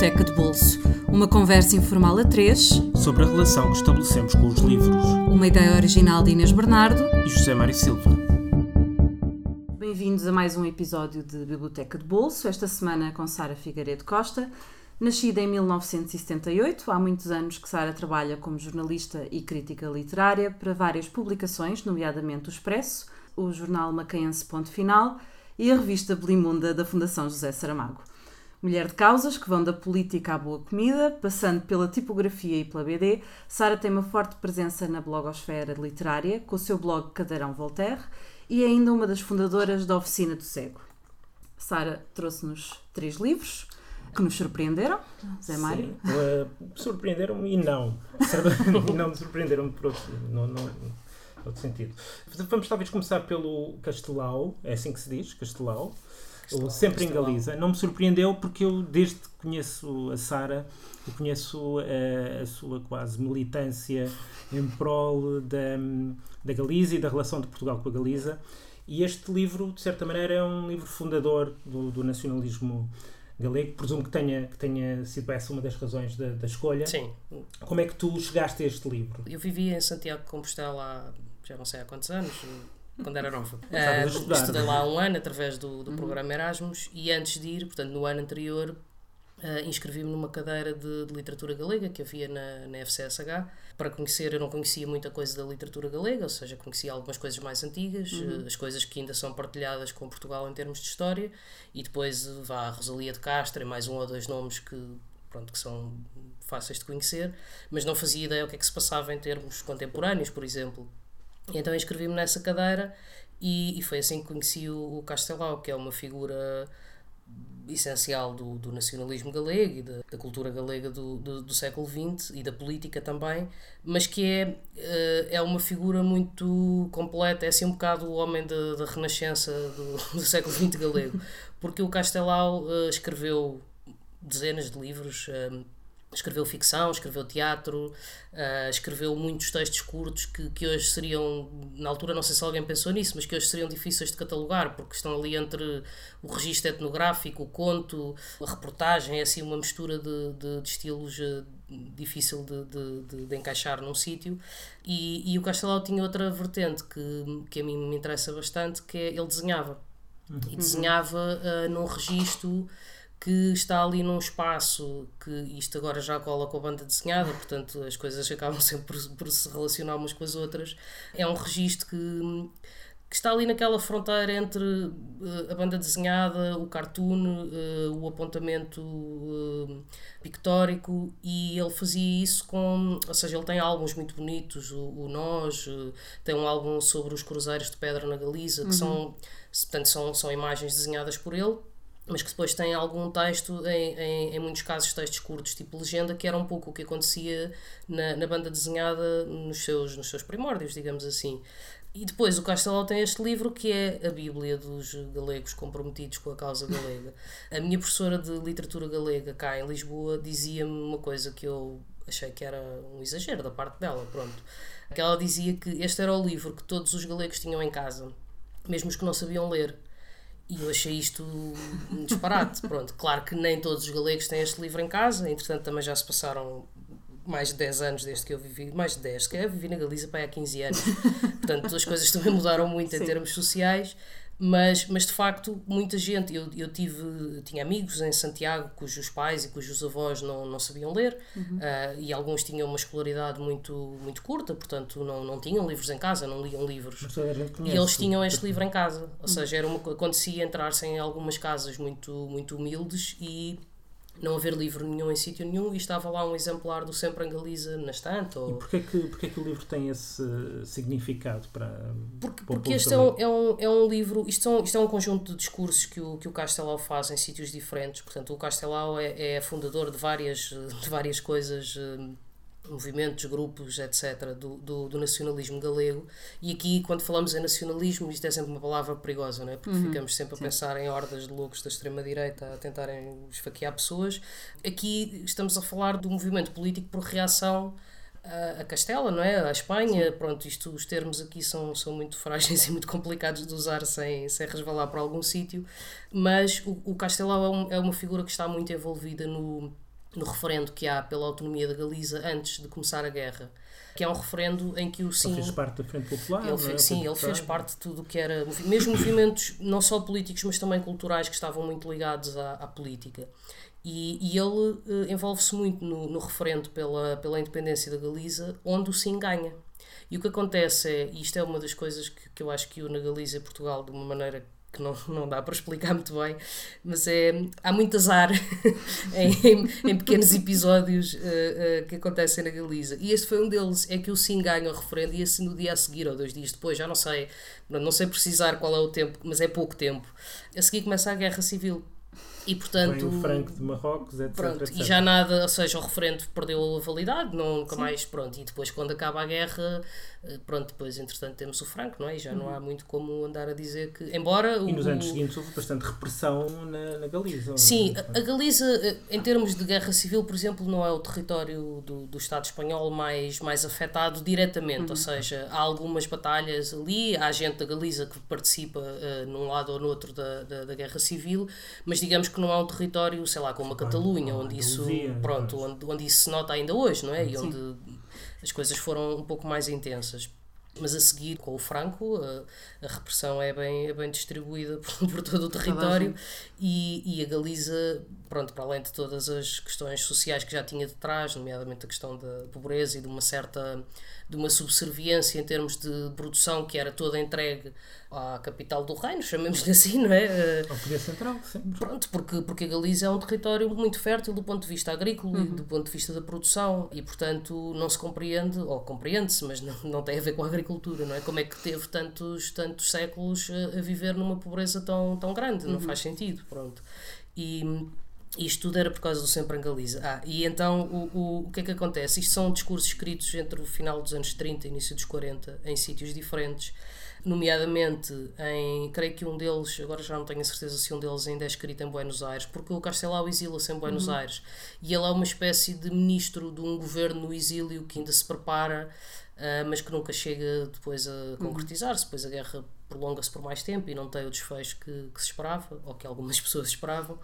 Biblioteca de Bolso. Uma conversa informal a três sobre a relação que estabelecemos com os livros. Uma ideia original de Inês Bernardo e José Mário Silva. Bem-vindos a mais um episódio de Biblioteca de Bolso, esta semana com Sara Figueiredo Costa. Nascida em 1978, há muitos anos que Sara trabalha como jornalista e crítica literária para várias publicações, nomeadamente o Expresso, o jornal Macaense Ponto Final e a revista Belimunda da Fundação José Saramago. Mulher de causas que vão da política à boa comida, passando pela tipografia e pela BD, Sara tem uma forte presença na blogosfera literária, com o seu blog Cadeirão Voltaire, e é ainda uma das fundadoras da Oficina do Cego. Sara trouxe-nos três livros que nos surpreenderam, Zé Mário? Sim, uh, surpreenderam-me e não. não me surpreenderam por outro, não, não, outro sentido. Vamos talvez começar pelo Castelau, é assim que se diz, Castelau ou sempre em Galiza. Não me surpreendeu porque eu, desde que conheço a Sara, conheço a, eh, a, sua quase militância em prol da, da Galiza e da relação de Portugal com a Galiza. E este livro, de certa maneira, é um livro fundador do, do nacionalismo galego. Presumo que tenha, que tenha sido essa uma das razões da, da, escolha. Sim. Como é que tu chegaste a este livro? Eu vivi em Santiago de Compostela há já não sei há quantos anos, quando era nova. Uh, estudei lá um ano através do, do uhum. programa Erasmus e antes de ir, portanto, no ano anterior, uh, inscrevi-me numa cadeira de, de, literatura galega que havia na, na FCSH. Para conhecer, eu não conhecia muita coisa da literatura galega, ou seja, conhecia algumas coisas mais antigas, uhum. uh, as coisas que ainda são partilhadas com Portugal em termos de história, e depois vá a Rosalia de Castro e mais um ou dois nomes que, pronto, que são fáceis de conhecer, mas não fazia ideia o que é que se passava em termos contemporâneos, por exemplo. E então inscrevi-me nessa cadeira e, e, foi assim que conheci o, o que é uma figura essencial do, do nacionalismo galego e da, da cultura galega do, do, do, século XX e da política também, mas que é, eh, é uma figura muito completa, é assim um bocado o homem da, da renascença do, do século XX galego, porque o Castelau uh, escreveu dezenas de livros. Escreveu ficção, escreveu teatro, uh, escreveu muitos textos curtos que, que hoje seriam, na altura não sei se alguém pensou nisso, mas que hoje seriam difíceis de catalogar, porque estão ali entre o registro etnográfico, o conto, a reportagem, é assim uma mistura de, de, de estilos uh, difícil de, de, de, encaixar num sítio. E, e o Castelau tinha outra vertente que, que a mim me interessa bastante, que é ele desenhava. Uhum. E desenhava uh, num registro que está ali num espaço que isto agora já cola com a banda desenhada, portanto as coisas acabam sempre por, por se relacionar umas com as outras. É um registro que, que está ali naquela fronteira entre uh, a banda desenhada, o cartoon, uh, o apontamento uh, pictórico e ele fazia isso com, ou seja, ele tem álbuns muito bonitos, o, o Nós, tem um álbum sobre os cruzeiros de pedra na Galiza, que uhum. são, portanto, são, são imagens desenhadas por ele mas que depois tem algum texto, em, em, em, muitos casos textos curtos, tipo legenda, que era um pouco o que acontecia na, na banda desenhada nos seus, nos seus primórdios, digamos assim. E depois o Castelau tem este livro que é a Bíblia dos galegos comprometidos com a causa galega. A minha professora de literatura galega cá em Lisboa dizia-me uma coisa que eu achei que era um exagero da parte dela, pronto. Que ela dizia que este era o livro que todos os galegos tinham em casa, mesmo os que não sabiam ler. E eu achei isto um disparate. Pronto, claro que nem todos os galegos têm este livro em casa, entretanto também já se passaram mais de 10 anos desde que eu vivi, mais de 10, que eu vivi na Galiza para há 15 anos. Portanto, as coisas também mudaram muito Sim. em termos sociais mas, mas de facto muita gente, eu, eu tive, tinha amigos em Santiago cujos pais e cujos avós não, não sabiam ler uhum. uh, e alguns tinham uma escolaridade muito, muito curta, portanto não, não tinham livros em casa, não liam livros. e eles tinham este livro em casa, ou uhum. seja, era uma, acontecia entrar-se em algumas casas muito, muito humildes e não haver livro nenhum em sítio nenhum e estava lá um exemplar do Sempre em Galiza na estante. Ou... E porquê que, porquê que o livro tem esse significado para. Porque, para porque este é um, é, um, é um livro, isto, são, isto é um conjunto de discursos que o, que o Castelau faz em sítios diferentes. Portanto, o Castelau é, é fundador de várias, de várias coisas eh, movimentos, grupos, etc., do, do, do, nacionalismo galego. E aqui, quando falamos em nacionalismo, isto é sempre uma palavra perigosa, não é? porque uhum. ficamos sempre a Sim. pensar em hordas de loucos da extrema-direita a tentarem esfaquear pessoas. Aqui estamos a falar do movimento político por reação a Castela, não é? A Espanha, Sim. pronto, isto, os termos aqui são, são muito frágeis e muito complicados de usar sem, sem resvalar para algum sítio, mas o, o é, um, é uma figura que está muito envolvida no no referendo que há pela autonomia da Galiza antes de começar a guerra que é um referendo em que o sim. Ele fez parte da Frente Popular. Ele fez, é? Sim, ele fez parte de tudo o que era. Mesmo movimentos, não só políticos, mas também culturais, que estavam muito ligados à, à política. E, e ele uh, envolve-se muito no, no referendo pela, pela independência da Galiza, onde o sim ganha. E o que acontece é, e isto é uma das coisas que, que eu acho que o na Galiza e Portugal, de uma maneira que não, não dá para explicar muito bem, mas é, há muito azar em, em, pequenos episódios uh, uh, que acontecem na Galiza. E este foi um deles, é que o Sim ganha o referendo e assim no dia a seguir, ou dois dias depois, já não sei, não sei precisar qual é o tempo, mas é pouco tempo. A seguir começa a Guerra Civil. E portanto. Vem o Franco de Marrocos, etc, pronto, etc. E já nada, ou seja, o referendo perdeu a validade, nunca Sim. mais. Pronto, e depois, quando acaba a guerra, pronto, depois entretanto temos o Franco, não é? E já uhum. não há muito como andar a dizer que, embora... E nos o, anos seguintes houve bastante repressão na, na Galiza. Sim, a, a, Galiza, eh, em termos de guerra civil, por exemplo, não é o território do, do Estado espanhol mais, mais afetado diretamente, uhum. ou seja, há algumas batalhas ali, há gente da Galiza que participa uh, num lado ou no outro da, da, da, guerra civil, mas digamos que não é um território, sei lá, como a Catalunha, onde isso, pronto, onde, onde isso se nota ainda hoje, não é? E onde as coisas foram um pouco mais intensas. Mas a seguir, com o Franco, a, a repressão é bem, é bem distribuída por, por todo o território e, e a Galiza, pronto, para além de todas as questões sociais que já tinha de trás, nomeadamente a questão da pobreza e de uma certa de uma subserviência em termos de produção que era toda entregue à capital do reino, chamemos-lhe assim, não é? Ao poder central, sim. Pronto, porque, porque a Galiza é um território muito fértil do ponto de vista agrícola uhum. e do ponto de vista da produção e, portanto, não se compreende, ou compreende-se, mas não, não tem a ver com a agricultura, não é? Como é que teve tantos, tantos séculos a, a viver numa pobreza tão, tão grande? Não uhum. faz sentido, pronto. E isto tudo era por causa do Sempre em Galiza. Ah, e então o, o, o que é que acontece? Isto são discursos escritos entre o final dos anos 30 e início dos 40, em sítios diferentes, nomeadamente em, creio que um deles, agora já não tenho a certeza se um deles ainda é escrito em Buenos Aires, porque o Castelau exila-se em Buenos uhum. Aires e ele é uma espécie de ministro de um governo no exílio que ainda se prepara, uh, mas que nunca chega depois a uhum. concretizar-se, depois a guerra prolonga-se por mais tempo e não tem o desfecho que, que se esperava, ou que algumas pessoas esperavam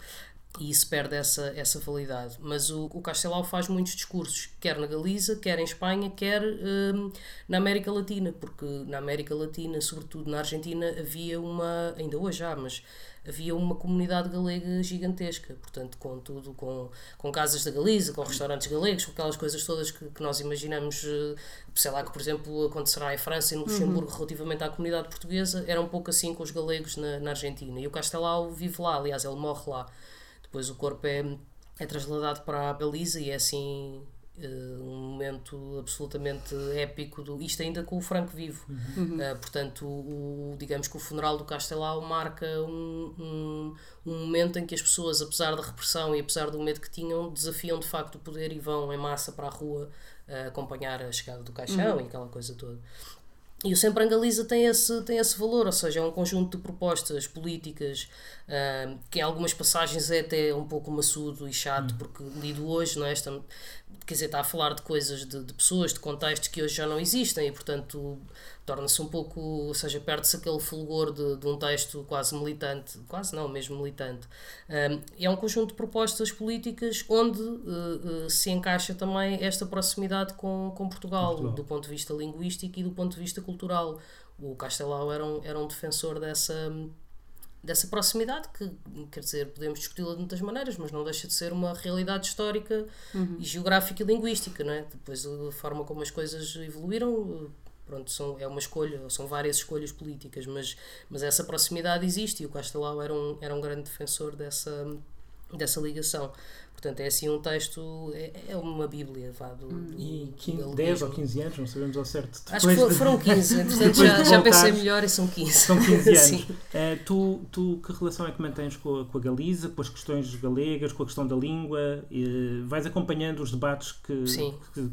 e isso perde essa, essa validade. Mas o, o Castelau faz muitos discursos, quer na Galiza, quer em Espanha, quer hum, na América Latina, porque na América Latina, sobretudo na Argentina, havia uma, ainda hoje há, mas havia uma comunidade galega gigantesca, portanto, com tudo, com, com casas da Galiza, com restaurantes galegos, com aquelas coisas todas que, que nós imaginamos, eh, sei lá, que por exemplo acontecerá em França e no Luxemburgo uhum. relativamente à comunidade portuguesa, era um pouco assim com os galegos na, na Argentina. E o Castelau vive lá, aliás, ele morre lá. Depois o corpo é, é trasladado para a baliza e é assim Uh, um momento absolutamente épico do isto ainda com o Franco vivo uhum. uh, portanto o, o, digamos que o funeral do Castelau marca um, um, um, momento em que as pessoas apesar da repressão e apesar do medo que tinham desafiam de facto o poder e vão em massa para a rua uh, acompanhar a chegada do caixão uhum. e aquela coisa toda e o Sempre em Galiza tem esse, tem esse valor, ou seja, é um conjunto de propostas políticas uh, que em algumas passagens é até um pouco maçudo e chato, hum. porque lido hoje, não é? Esta, quer dizer, está a falar de coisas, de, de pessoas, de contextos que hoje já não existem e, portanto, torna-se um pouco, ou seja, perde-se aquele fulgor de, de, um texto quase militante, quase não, mesmo militante. Um, é um conjunto de propostas políticas onde uh, uh, se encaixa também esta proximidade com, com Portugal, Portugal, do ponto de vista linguístico e do ponto de vista cultural. O Castelau era um, era um defensor dessa dessa proximidade que, quer dizer, podemos discuti-la de muitas maneiras, mas não deixa de ser uma realidade histórica uhum. e geográfica e linguística, não é? Depois a forma como as coisas evoluíram pronto, são, é uma escolha, são várias escolhas políticas, mas, mas essa proximidade existe e o Castelau era um, era um grande defensor dessa, dessa ligação. Portanto, é assim um texto, é, é uma bíblia, vá, do, hum. E 15, 10 ou 15 anos, não sabemos ao certo. Acho que foram 15, portanto já, já pensei melhor e são 15. São 15 anos. uh, tu, tu, que relação é que mantens com a, com a Galiza, com as questões galegas, com a questão da língua? Uh, vais acompanhando os debates que, Sim. que,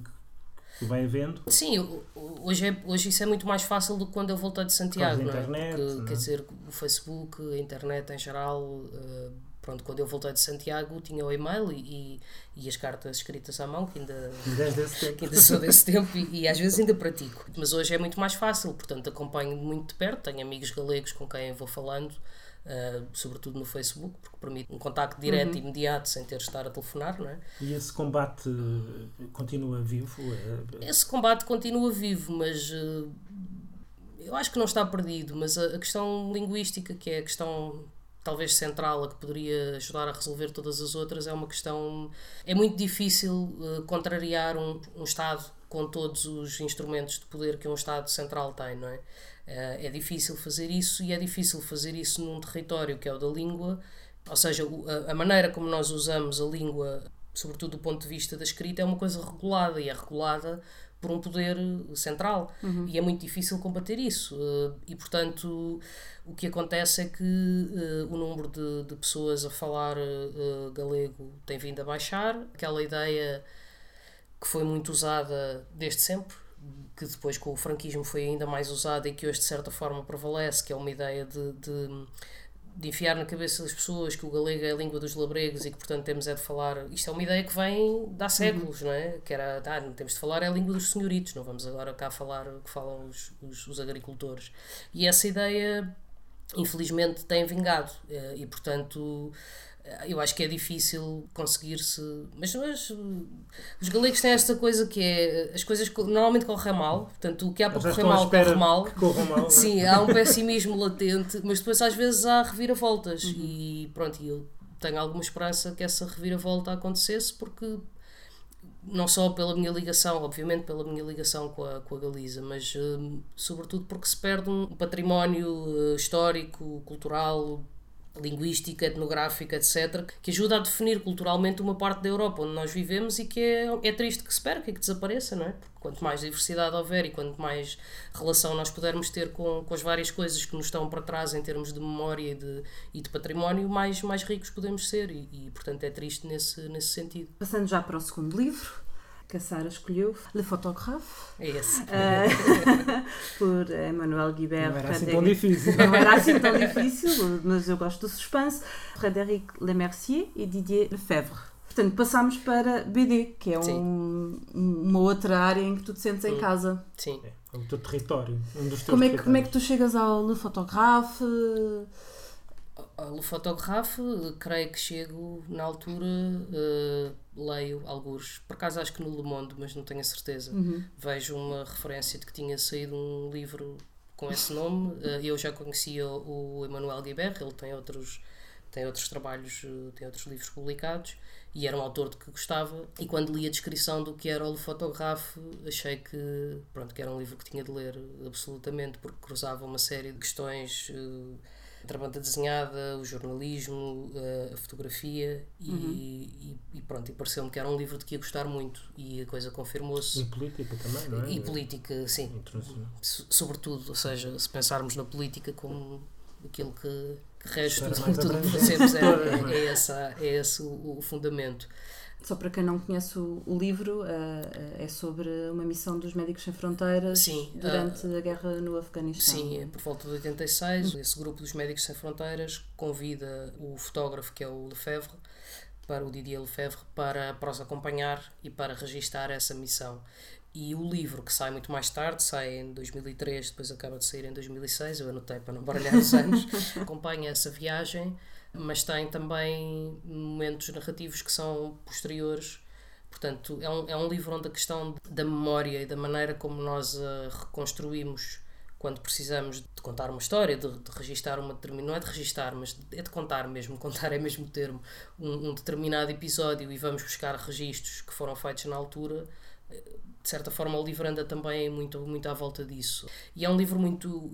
que vai havendo. Sim, hoje, é, hoje isso é muito mais fácil do que quando eu voltei de Santiago, não é? Internet, Porque, não? Quer dizer, o Facebook, a internet em geral, uh, pronto, quando eu voltei de Santiago tinha o e-mail e, e, e as cartas escritas à mão, que ainda, que ainda sou desse tempo e, e, às vezes ainda pratico. Mas hoje é muito mais fácil, portanto acompanho muito de perto, tenho amigos galegos com quem vou falando uh, sobretudo no Facebook, porque permite um contacto direto e Uhum. imediato sem ter de estar a telefonar, não é? E esse combate eh, continua vivo? É- Esse combate continua vivo, mas uh, eu acho que não está perdido. Mas a, a questão linguística, que é a questão talvez central, a que poderia ajudar a resolver todas as outras, é uma questão. É muito difícil uh, contrariar um, um Estado com todos os instrumentos de poder que um Estado central tem, não é? Uh, é difícil fazer isso e é difícil fazer isso num território que é o da língua, ou seja, a maneira como nós usamos a língua, sobretudo do ponto de vista da escrita, é uma coisa regulada e é regulada por um poder central. E é muito difícil combater isso. Uh, e portanto o que acontece é que uh, o número de, de pessoas a falar uh, galego tem vindo a baixar. Aquela ideia que foi muito usada desde sempre, que depois com o franquismo foi ainda mais usada e que hoje de certa forma prevalece, que é uma ideia de, de, de enfiar na cabeça das pessoas que o galego é a língua dos labregos e que portanto temos é de falar. Isto é uma ideia que vem de há séculos, não é? Que era, ah, não temos de falar é a língua dos senhoritos, não vamos agora cá falar o que falam os, os, os agricultores. E essa ideia infelizmente tem vingado eh, e portanto eu acho que é difícil conseguir-se mas, mas uh, os galegos têm esta coisa que é as coisas co- normalmente correm mal portanto o que há para correr mal corre mal corra mal. é? Sim, há um pessimismo latente, mas depois às vezes há reviravoltas e pronto, eu tenho alguma esperança que essa reviravolta acontecesse porque não só pela minha ligação, obviamente pela minha ligação com a, com a Galiza, mas hum, sobretudo porque se perde um património eh, histórico, cultural, linguístico, etnográfico, etc., que ajuda a definir culturalmente uma parte da Europa onde nós vivemos e que é, é triste que se perca e que desapareça, não é? Porque quanto mais diversidade houver e quanto mais relação nós pudermos ter com, com as várias coisas que nos estão para trás em termos de memória e de, e de património, mais, mais ricos podemos ser e, e, portanto é triste nesse, nesse sentido. Passando já para o segundo livro, que a Sara escolheu, Le Photographe, É esse. eh, por Emmanuel Guibert. Não era assim Frédéric- tão difícil. Não era assim tão difícil, mas eu gosto do suspense. Frédéric Lemercier e Didier Lefebvre. Portanto, passamos para BD, que é um- uma outra área em que tu te sentes em Hum. casa. Sim. É o teu território, um dos teus Como é, que, como é que tu chegas ao Le Photographe? Ao fotógrafo, creio que chego na altura, eh, leio alguns, por acaso acho que no Le Monde, mas não tenho a certeza. Vejo uma referência de que tinha saído um livro com esse nome. Eh, eu já conhecia o Emmanuel Guibert, ele tem outros, tem outros trabalhos, eh, tem outros livros publicados e era um autor de que gostava. E quando li a descrição do que era o Photographe, achei que, pronto, que era um livro que tinha de ler absolutamente, porque cruzava uma série de questões. Entre a banda desenhada, o jornalismo, eh, a fotografia e, e, e pronto, e pareceu-me que era um livro de que ia gostar muito e a coisa E confirmou-se. política também, não é? E política, sim, sobretudo, ou seja, se pensarmos na política como aquilo que, que rege Era tudo, que fazemos, é, é, é? é, essa, é esse o, o fundamento. Só para quem não conhece o, o livro, eh, eh, é sobre uma missão dos Médicos Sem Fronteiras Sim, durante a guerra no Afeganistão. Sim, é por volta de 86, esse grupo dos Médicos Sem Fronteiras convida o fotógrafo que é o Lefebvre, para o Didier Lefebvre, para, para os acompanhar e para registar essa missão. E o livro, que sai muito mais tarde, sai em 2003, depois acaba de sair em 2006, eu anotei para não baralhar os anos, acompanha essa viagem, mas tem também momentos narrativos que são posteriores Portanto, é um, é um livro onde a questão da memória e da maneira como nós a reconstruímos quando precisamos de contar uma história, de, de registar uma determinada. Não é de registar, mas é de contar mesmo. Contar é mesmo termo. Um, um determinado episódio e vamos buscar registros que foram feitos na altura. De certa forma, o livro anda também muito, muito à volta disso. E é um livro muito.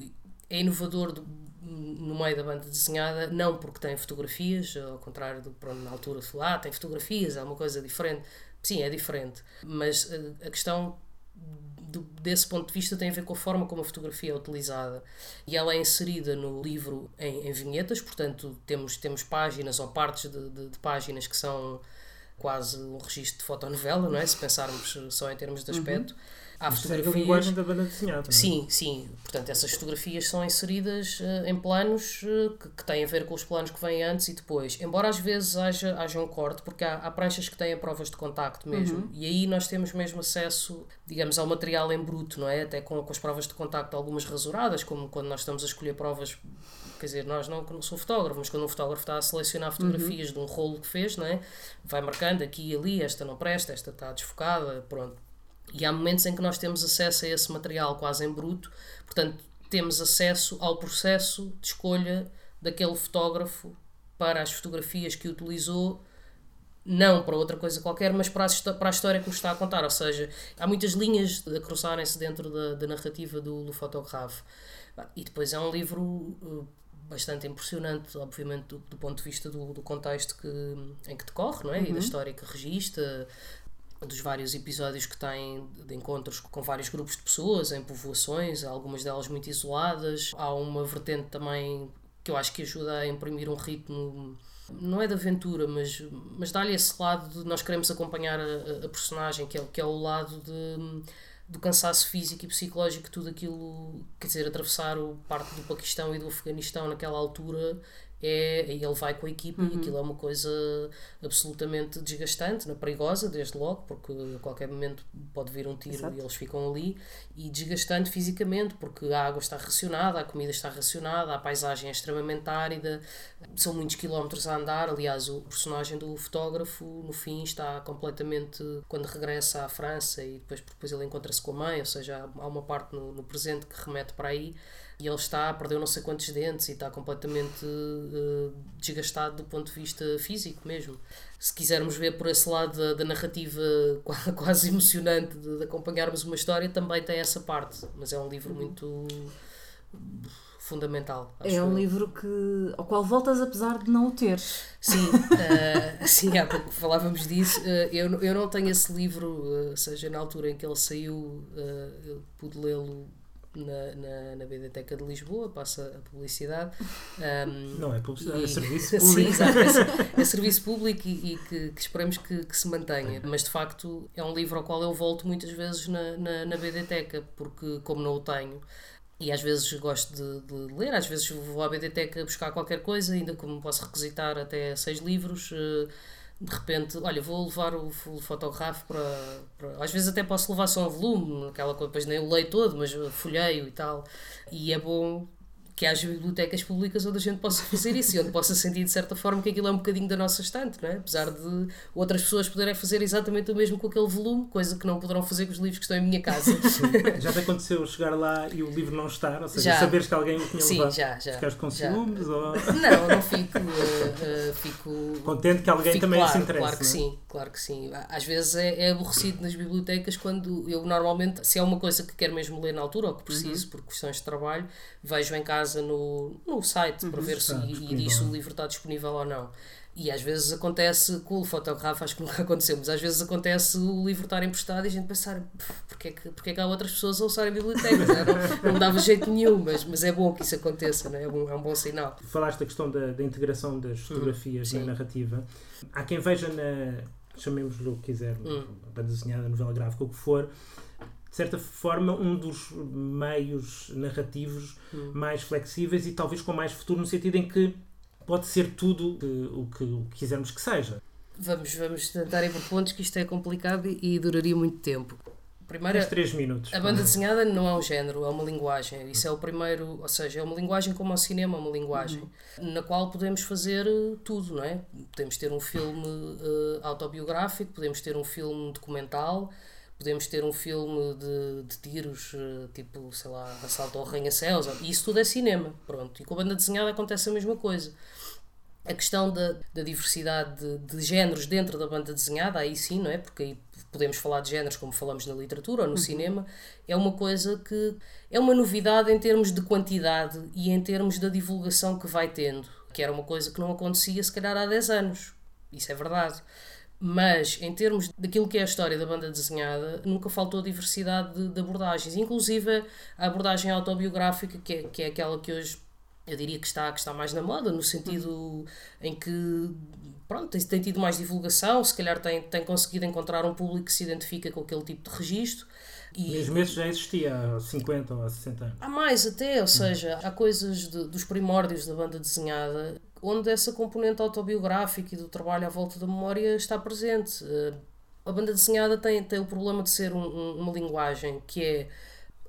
É inovador do- no meio da banda desenhada, não porque tem fotografias, ao contrário do pronto, na altura se falou, ah, tem fotografias, é uma coisa diferente. Sim, é diferente, mas eh, a questão do- desse ponto de vista tem a ver com a forma como a fotografia é utilizada e ela é inserida no livro em, em vinhetas, portanto temos, temos páginas ou partes de, de- de páginas que são quase um registro de fotonovela, não é? se pensarmos só em termos de aspecto. Há é a fotografias. linguagem da banda desenhada. não é? Sim, sim. Portanto, essas fotografias são inseridas eh, em planos eh, que, que têm a ver com os planos que vêm antes e depois. Embora às vezes haja, haja um corte, porque há, há pranchas que têm provas de contacto mesmo. E aí nós temos mesmo acesso, digamos, ao material em bruto, não é? Até com, com as provas de contacto, algumas rasuradas, como quando nós estamos a escolher provas. Quer dizer, nós não, não sou fotógrafo, mas quando um fotógrafo está a selecionar fotografias de um rolo que fez, não é? Vai marcando aqui e ali, esta não presta, esta está desfocada, pronto. E há momentos em que nós temos acesso a esse material quase em bruto, portanto, temos acesso ao processo de escolha daquele fotógrafo para as fotografias que utilizou, não para outra coisa qualquer, mas para a, para a história que nos está a contar. Ou seja, há muitas linhas a cruzarem-se dentro da, da narrativa do, do fotógrafo. E depois é um livro eh, bastante impressionante, obviamente, do, do ponto de vista do, do contexto que, em que decorre, não é? E da história que registra, dos vários episódios que têm de encontros com vários grupos de pessoas em povoações, algumas delas muito isoladas. Há uma vertente também que eu acho que ajuda a imprimir um ritmo, não é de aventura, mas, mas dá-lhe esse lado de nós queremos acompanhar a, a- personagem, que é, que é o lado de, do cansaço físico e psicológico, tudo aquilo, quer dizer, atravessar o parte do Paquistão e do Afeganistão naquela altura. É, ele vai com a equipa e aquilo é uma coisa absolutamente desgastante, na perigosa, desde logo, porque a qualquer momento pode vir um tiro Exato. e eles ficam ali, e desgastante fisicamente, porque a água está racionada, a comida está racionada, a paisagem é extremamente árida, são muitos quilómetros a andar. Aliás, o personagem do fotógrafo, no fim, está completamente. Quando regressa à França e depois, depois ele encontra-se com a mãe, ou seja, há uma parte no, no presente que remete para aí. E ele está, perdeu não sei quantos dentes e está completamente eh, desgastado do ponto de vista físico mesmo. Se quisermos ver por esse lado da, da narrativa qua- quase emocionante de, de acompanharmos uma história, também tem essa parte. Mas é um livro muito fundamental. É um eu. livro que, ao qual voltas apesar de não o teres. Sim, eh, sim, há pouco falávamos disso. Eh, eu, eu não tenho esse livro, ou seja, na altura em que ele saiu, eu pude lê-lo na, na, na Biblioteca de Lisboa, passa a publicidade. Ahm, Não é publicidade, é e- serviço Sim, público. exato, é, é serviço público e, e que, que esperemos que, que se mantenha. Mas de facto é um livro ao qual eu volto muitas vezes na, na, na biblioteca, porque como não o tenho. E às vezes gosto de, de ler, às vezes vou à biblioteca buscar qualquer coisa, ainda como posso requisitar até seis livros, eh, de repente, olha, vou levar o, o fotógrafo para, para- Às vezes até posso levar só um volume, aquela coisa, depois nem o leio todo, mas folheio e tal. E é bom que haja bibliotecas públicas onde a gente possa fazer isso e onde possa sentir de certa forma que aquilo é um bocadinho da nossa estante, não é? Apesar de outras pessoas poderem fazer exatamente o mesmo com aquele volume, coisa que não poderão fazer com os livros que estão em minha casa. Já te aconteceu chegar lá e o livro não estar? Ou seja, Já. saberes que alguém o tinha Sim, levado? já, já. Ficaste com ciúmes ou Não, não fico. eh, eh, fico contente que alguém Fico, também claro, se interesse? Claro que não é? sim, claro que sim. Às vezes é, é aborrecido nas bibliotecas quando eu normalmente, se é uma coisa que quero mesmo ler na altura ou que preciso Uhum. por questões de trabalho, vejo em casa no, no site para ver se e, e se o livro está disponível ou não. E às vezes acontece, com o fotógrafo acho que nunca aconteceu, mas às vezes acontece o livro estar emprestado e a gente pensar "Pff, porque é que, porque é que há outras pessoas a usarem bibliotecas? Não, não dava jeito nenhum, mas, mas é bom que isso aconteça, é? É, um, é um bom sinal. Falaste da questão da, da integração das fotografias na Uhum. narrativa. Há quem veja na, chamemos-lhe o que quiser, Hum. banda desenhada, novela gráfica, o que for, de certa forma, um dos meios narrativos Hum. mais flexíveis e talvez com mais futuro, no sentido em que pode ser tudo o que, o que quisermos que seja. Vamos, vamos tentar ir por pontos que isto é complicado e, e duraria muito tempo. Primeiro, três minutos. a banda desenhada não é um género, é uma linguagem. Isso é o primeiro, ou seja, é uma linguagem como o cinema, é uma linguagem na qual podemos fazer eh, tudo, não é? Podemos ter um filme eh, autobiográfico, podemos ter um filme documental, podemos ter um filme de, de tiros, eh, tipo, sei lá, assalto ao arranha-céus, e isso tudo é cinema, pronto. E com a banda desenhada acontece a mesma coisa. A questão da, da diversidade de, de géneros dentro da banda desenhada, aí sim, não é? Porque aí podemos falar de géneros como falamos na literatura ou no cinema, é uma coisa que é uma novidade em termos de quantidade e em termos da divulgação que vai tendo, que era uma coisa que não acontecia se calhar há 10 anos. Isso é verdade. Mas, em termos daquilo que é a história da banda desenhada, nunca faltou diversidade de, de abordagens. Inclusive a abordagem autobiográfica, que é, que é aquela que hoje eu diria que está, que está mais na moda, no sentido em que pronto, tem, tem tido mais divulgação, se calhar tem, tem conseguido encontrar um público que se identifica com aquele tipo de registro. E mesmo esse já existia há 50 ou há 60 anos. Há mais até, ou seja, há coisas de, dos primórdios da banda desenhada onde essa componente autobiográfica e do trabalho à volta da memória está presente. Eh, a banda desenhada tem, tem o problema de ser um, um, uma linguagem que é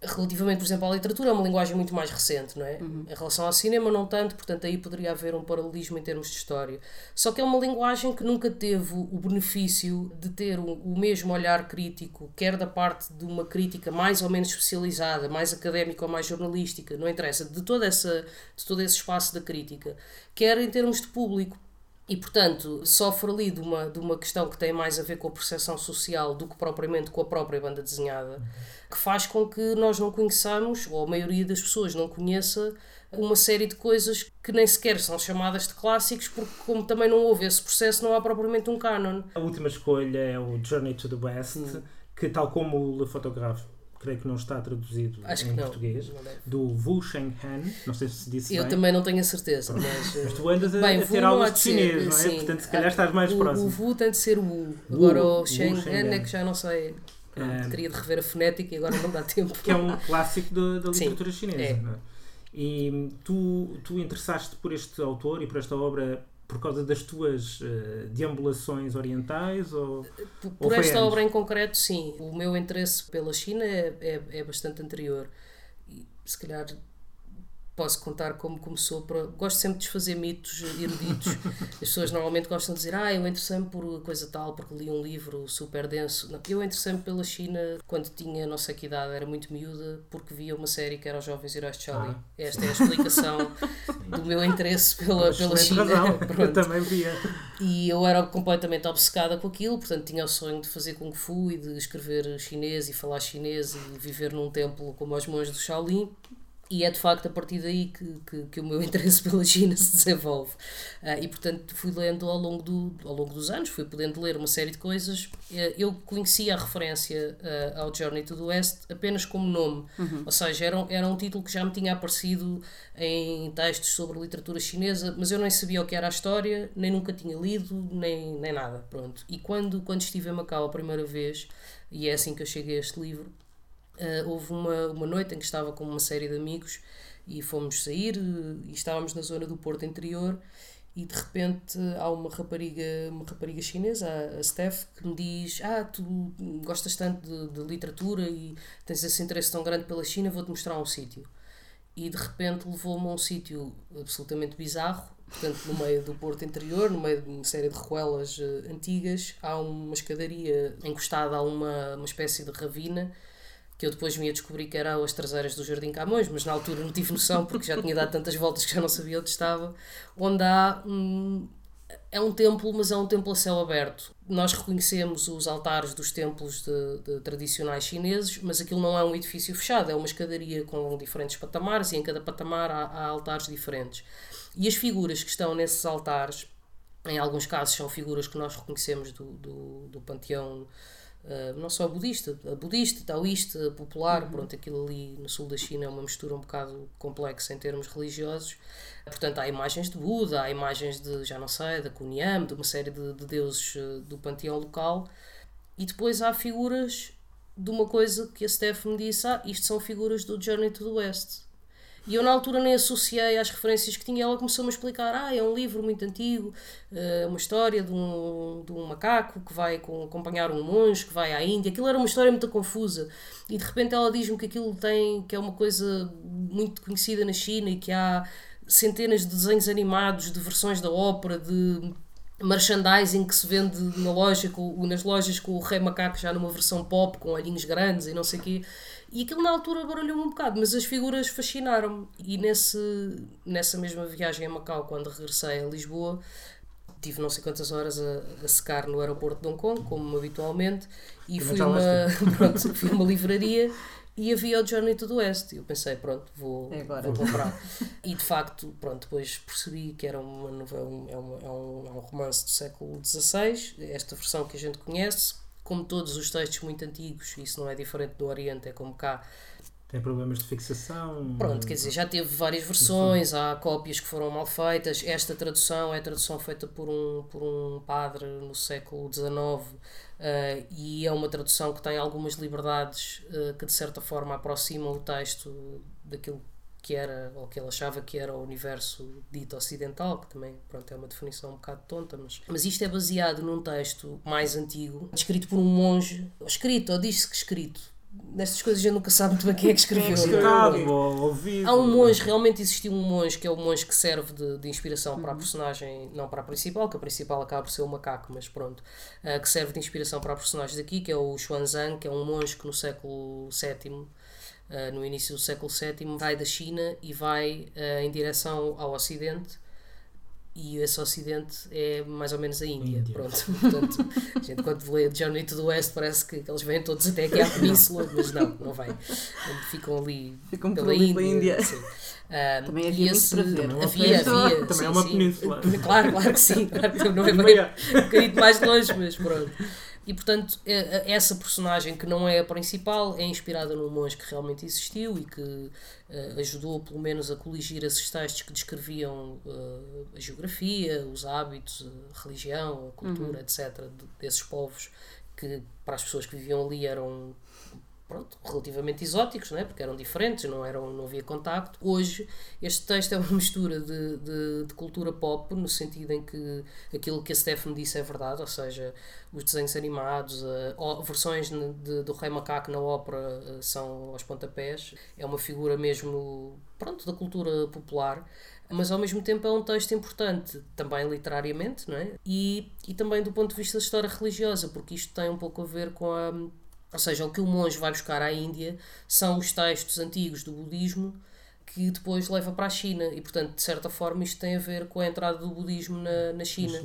relativamente, por exemplo, à literatura, é uma linguagem muito mais recente, não é? Uhum. Em relação ao cinema, não tanto, portanto, aí poderia haver um paralelismo em termos de história. Só que é uma linguagem que nunca teve o benefício de ter o, o mesmo olhar crítico, quer da parte de uma crítica mais ou menos especializada, mais académica ou mais jornalística, não interessa, de, toda essa, de todo esse espaço da crítica, quer em termos de público. E, portanto, sofre ali de uma, de uma questão que tem mais a ver com a percepção social do que propriamente com a própria banda desenhada. Que faz com que nós não conheçamos, ou a maioria das pessoas não conheça, uma série de coisas que nem sequer são chamadas de clássicos, porque como também não houve esse processo, não há propriamente um canon. A última escolha é o Journey to the West, hum. que tal como o Le Photographe, creio que não está traduzido Acho em português, não do Wu Sheng Han, não sei se disse Eu bem. também não tenho a certeza, mas... mas tu andas a, bem, a ter aulas de chinês, não é? Sim. Portanto, se calhar estás mais o, próximo. O Wu tem de ser o Wu, agora o Sheng Han é que já não sei... Pronto, teria de rever a fonética e agora não dá tempo. Que é um clássico da, da literatura Sim, chinesa. É. É? E tu, tu interessaste por este autor e por esta obra por causa das tuas uh, deambulações orientais? Ou, por, por esta antes? obra em concreto, sim. O meu interesse pela China é, é, é bastante anterior. E, se calhar posso contar como começou. Para... Gosto sempre de desfazer mitos eruditos. As pessoas normalmente gostam de dizer, ah, eu interessei-me por coisa tal, porque li um livro super denso. Não, eu interessei-me pela China quando tinha não sei que idade, era muito miúda, porque via uma série que era Os Jovens Heróis de Charlie. Ah. Esta é a explicação do meu interesse pela, pela China. eu também via. E eu era completamente obcecada com aquilo, portanto tinha o sonho de fazer Kung Fu e de escrever chinês e falar chinês e viver num templo como os monges do Shaolin e é de facto a partir daí que, que, que o meu interesse pela China se desenvolve. Uh, e portanto fui lendo ao longo, do, ao longo dos anos, fui podendo ler uma série de coisas. Uh, eu conhecia a referência uh, ao Journey to the West apenas como nome, uhum. ou seja, era, era um título que já me tinha aparecido em textos sobre literatura chinesa, mas eu nem sabia o que era a história, nem nunca tinha lido, nem, nem nada. Pronto. E quando, quando estive em Macau a primeira vez, e é assim que eu cheguei a este livro Uh, houve uma, uma noite em que estava com uma série de amigos e fomos sair e estávamos na zona do Porto Interior e de repente há uma rapariga, uma rapariga chinesa, a Steph, que me diz: Ah, tu gostas tanto de, de literatura e tens esse interesse tão grande pela China, vou-te mostrar um sítio. E de repente levou-me a um sítio absolutamente bizarro, portanto, no meio do Porto Interior, no meio de uma série de ruelas uh, antigas, há uma escadaria encostada a uma, uma espécie de ravina que eu depois me ia descobrir que eram as traseiras do Jardim Camões, mas na altura não tive noção porque já tinha dado tantas voltas que já não sabia onde estava, onde há um, é um templo, mas é um templo a céu aberto. Nós reconhecemos os altares dos templos de, de, tradicionais chineses, mas aquilo não é um edifício fechado, é uma escadaria com diferentes patamares e em cada patamar há, há altares diferentes. E as figuras que estão nesses altares, em alguns casos são figuras que nós reconhecemos do, do, do panteão Uh, não só budista, budista, taoísta, popular, uhum. pronto, aquilo ali no sul da China é uma mistura um bocado complexa em termos religiosos. Portanto, há imagens de Buda, há imagens de, já não sei, da Kunyam, de uma série de, de deuses uh, do panteão local. E depois há figuras de uma coisa que a Steph me disse: ah, isto são figuras do Journey to the West. E eu na altura nem associei às referências que tinha. Ela começou-me a explicar: ah, é um livro muito antigo, eh, uma história de um, de um macaco que vai acompanhar um monge que vai à Índia. Aquilo era uma história muito confusa. E de repente ela diz-me que aquilo tem, que é uma coisa muito conhecida na China e que há centenas de desenhos animados, de versões da ópera, de merchandising que se vende na loja, com, nas lojas com o rei macaco já numa versão pop, com olhinhos grandes e não sei o quê. E aquilo na altura barulhou-me um bocado, mas as figuras fascinaram-me. E nesse, nessa mesma viagem a Macau, quando regressei a Lisboa, tive não sei quantas horas a, a secar no aeroporto de Hong Kong, como habitualmente, e fui uma, pronto, fui uma livraria e havia o Journey to the West. E eu pensei, pronto, vou, é vou comprar. e de facto, pronto, depois percebi que era uma novela, é, uma, é, um, é um romance do século XVI, esta versão que a gente conhece como todos os textos muito antigos, isso não é diferente do Oriente, é como cá, Tem problemas de fixação. Pronto, quer dizer, já teve várias versões, há cópias que foram mal feitas. Esta tradução é a tradução feita por um, por um padre no século XIX uh, e é uma tradução que tem algumas liberdades uh, que de certa forma aproximam o texto daquilo que era, ou que ele achava que era o universo dito ocidental, que também pronto, é uma definição um bocado tonta, mas, mas isto é baseado num texto mais antigo, escrito por um monge, escrito, ou diz-se que escrito, nestas coisas gente nunca sabe muito bem quem é que escreveu. Escutado, ouvido. Há um monge, realmente existiu um monge que é o monge que serve de, de inspiração para a Uhum. personagem, não para a principal, que a principal acaba por ser o macaco, mas pronto, uh, que serve de inspiração para a personagem daqui, que é o Xuanzang, que é um monge que no século VII, uh, no início do século VII, vai da China e vai uh, em direção ao Ocidente. E esse Ocidente é mais ou menos a Índia. Índia. Pronto. Portanto, a gente quando lê Journey to the West parece que eles vêm todos até aqui à península, mas não, não vem. Ficam ali Ficam pela ali Índia. Índia. Ah, Também havia muito esse- para ver. Também é Havia, havia. Também sim, é uma sim. península. Claro, claro que sim. Claro que não é bem um bocadinho mais longe, mas pronto. E portanto, é- é- essa personagem que não é a principal é inspirada num monge que realmente existiu e que eh, ajudou pelo menos a coligir esses textos que descreviam eh, a geografia, os hábitos, a religião, a cultura, etc., de- desses povos que para as pessoas que viviam ali eram pronto, relativamente exóticos, né? porque eram diferentes, não, eram, não havia contacto. Hoje, este texto é uma mistura de, de, de cultura pop, no sentido em que aquilo que a Stephanie disse é verdade, ou seja, os desenhos animados, eh, versões de, do Rei Macaco na ópera eh, são aos pontapés. É uma figura mesmo, pronto, da cultura popular. Mas ao mesmo tempo é um texto importante, também literariamente, não é? E, e também do ponto de vista da história religiosa, porque isto tem um pouco a ver com a, ou seja, o que o monge vai buscar à Índia são os textos antigos do budismo que depois leva para a China e, portanto, de certa forma, isto tem a ver com a entrada do budismo na, na China.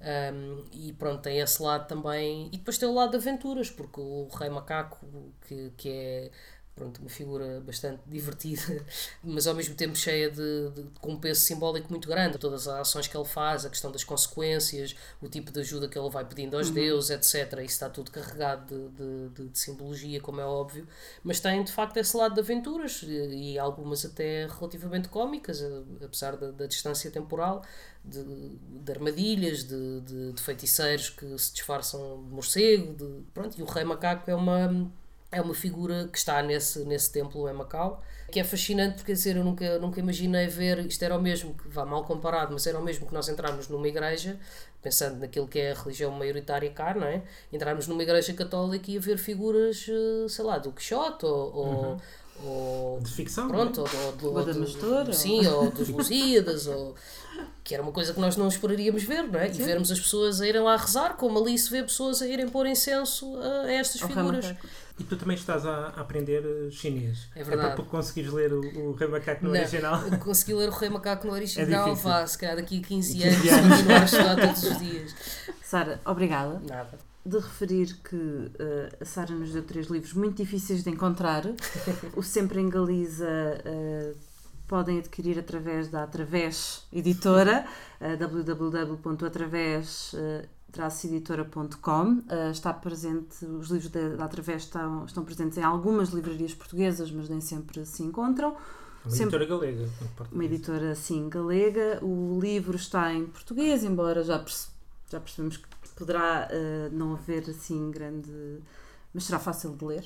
Um, e pronto, tem esse lado também. E depois tem o lado de aventuras, porque o Rei Macaco, que, que é pronto, uma figura bastante divertida, mas ao mesmo tempo cheia de, de- com um peso simbólico muito grande. Todas as ações que ele faz, a questão das consequências, o tipo de ajuda que ele vai pedindo aos deuses, etc. Isso está tudo carregado de, de, de- simbologia, como é óbvio, mas tem de facto esse lado de aventuras e, e algumas até relativamente cómicas, apesar da, da distância temporal. De, de armadilhas, de, de, de feiticeiros que se disfarçam de morcego, de, pronto, e o Rei Macaco é uma, é uma figura que está nesse, nesse templo em Macau, que é fascinante porque, quer dizer, eu nunca, nunca imaginei ver, isto era o mesmo, que vá mal comparado, mas era o mesmo que nós entrarmos numa igreja, pensando naquilo que é a religião maioritária cá, não é? Entrarmos numa igreja católica e ver figuras, eh, sei lá, do Quixote ou... ou ou- De ficção, pronto, é? ou, ou, do- Ou do- sim, ou dos Lusíadas ou que era uma coisa que nós não esperaríamos ver, não é? E vermos as pessoas a irem lá rezar, como ali se vê pessoas a irem pôr incenso a, a estas Ao Rei figuras. E tu também estás a, aprender eh, chinês. É verdade. para conseguires ler o, o Rei Macaco no Não, original. consegui ler o Rei Macaco no original, É difícil. vá, se calhar daqui a 15 15 anos, anos. continuar a estudar todos os dias. Sara, obrigada. Nada. De referir que eh, a Sara nos deu três livros muito difíceis de encontrar. o Sempre em Galiza eh, podem adquirir através da Através Editora, eh, www.através-editora.com. Eh, está presente, os livros da, da Através estão, estão presentes em algumas livrarias portuguesas, mas nem sempre se encontram. Uma Sempre- editora galega. uma editora assim galega. O livro está em português, embora já, perce- já percebemos que poderá eh, não haver assim grande. mas será fácil de ler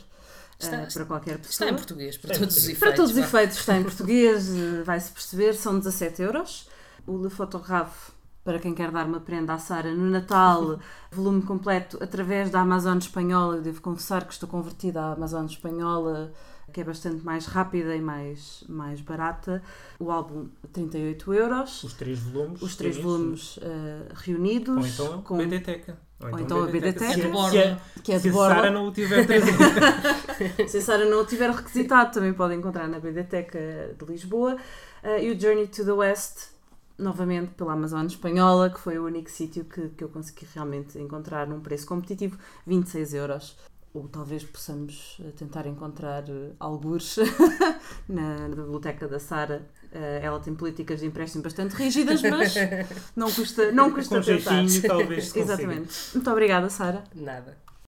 Está- eh, para qualquer pessoa. Está em português, para todos os efeitos. Para todos os efeitos está em português, vai-se perceber, são 17 euros. O Le Photographe, para quem quer dar uma prenda à Sara no Natal, volume completo através da Amazon Espanhola. Eu devo confessar que estou convertida à Amazon Espanhola, que é bastante mais rápida e mais, mais barata. O álbum, 38 euros. Os três volumes. Os três reunidos. volumes eh, reunidos. Ou então com, a BDteca. ou então a BDteca. Se, De se, borla. que é se de a borla. Sara não o tiver. Se a Sara não o tiver requisitado, também pode encontrar na Biblioteca de Lisboa. Eh, e o Journey to the West, novamente pela Amazon Espanhola, que foi o único sítio que, que eu consegui realmente encontrar num preço competitivo, 26 euros. Ou talvez possamos eh, tentar encontrar eh, algures na, na biblioteca da Sara. Eh, ela tem políticas de empréstimo bastante rígidas, mas não custa, não custa Com tentar. jeitinho, talvez. Exatamente. Muito obrigada, Sara. Nada.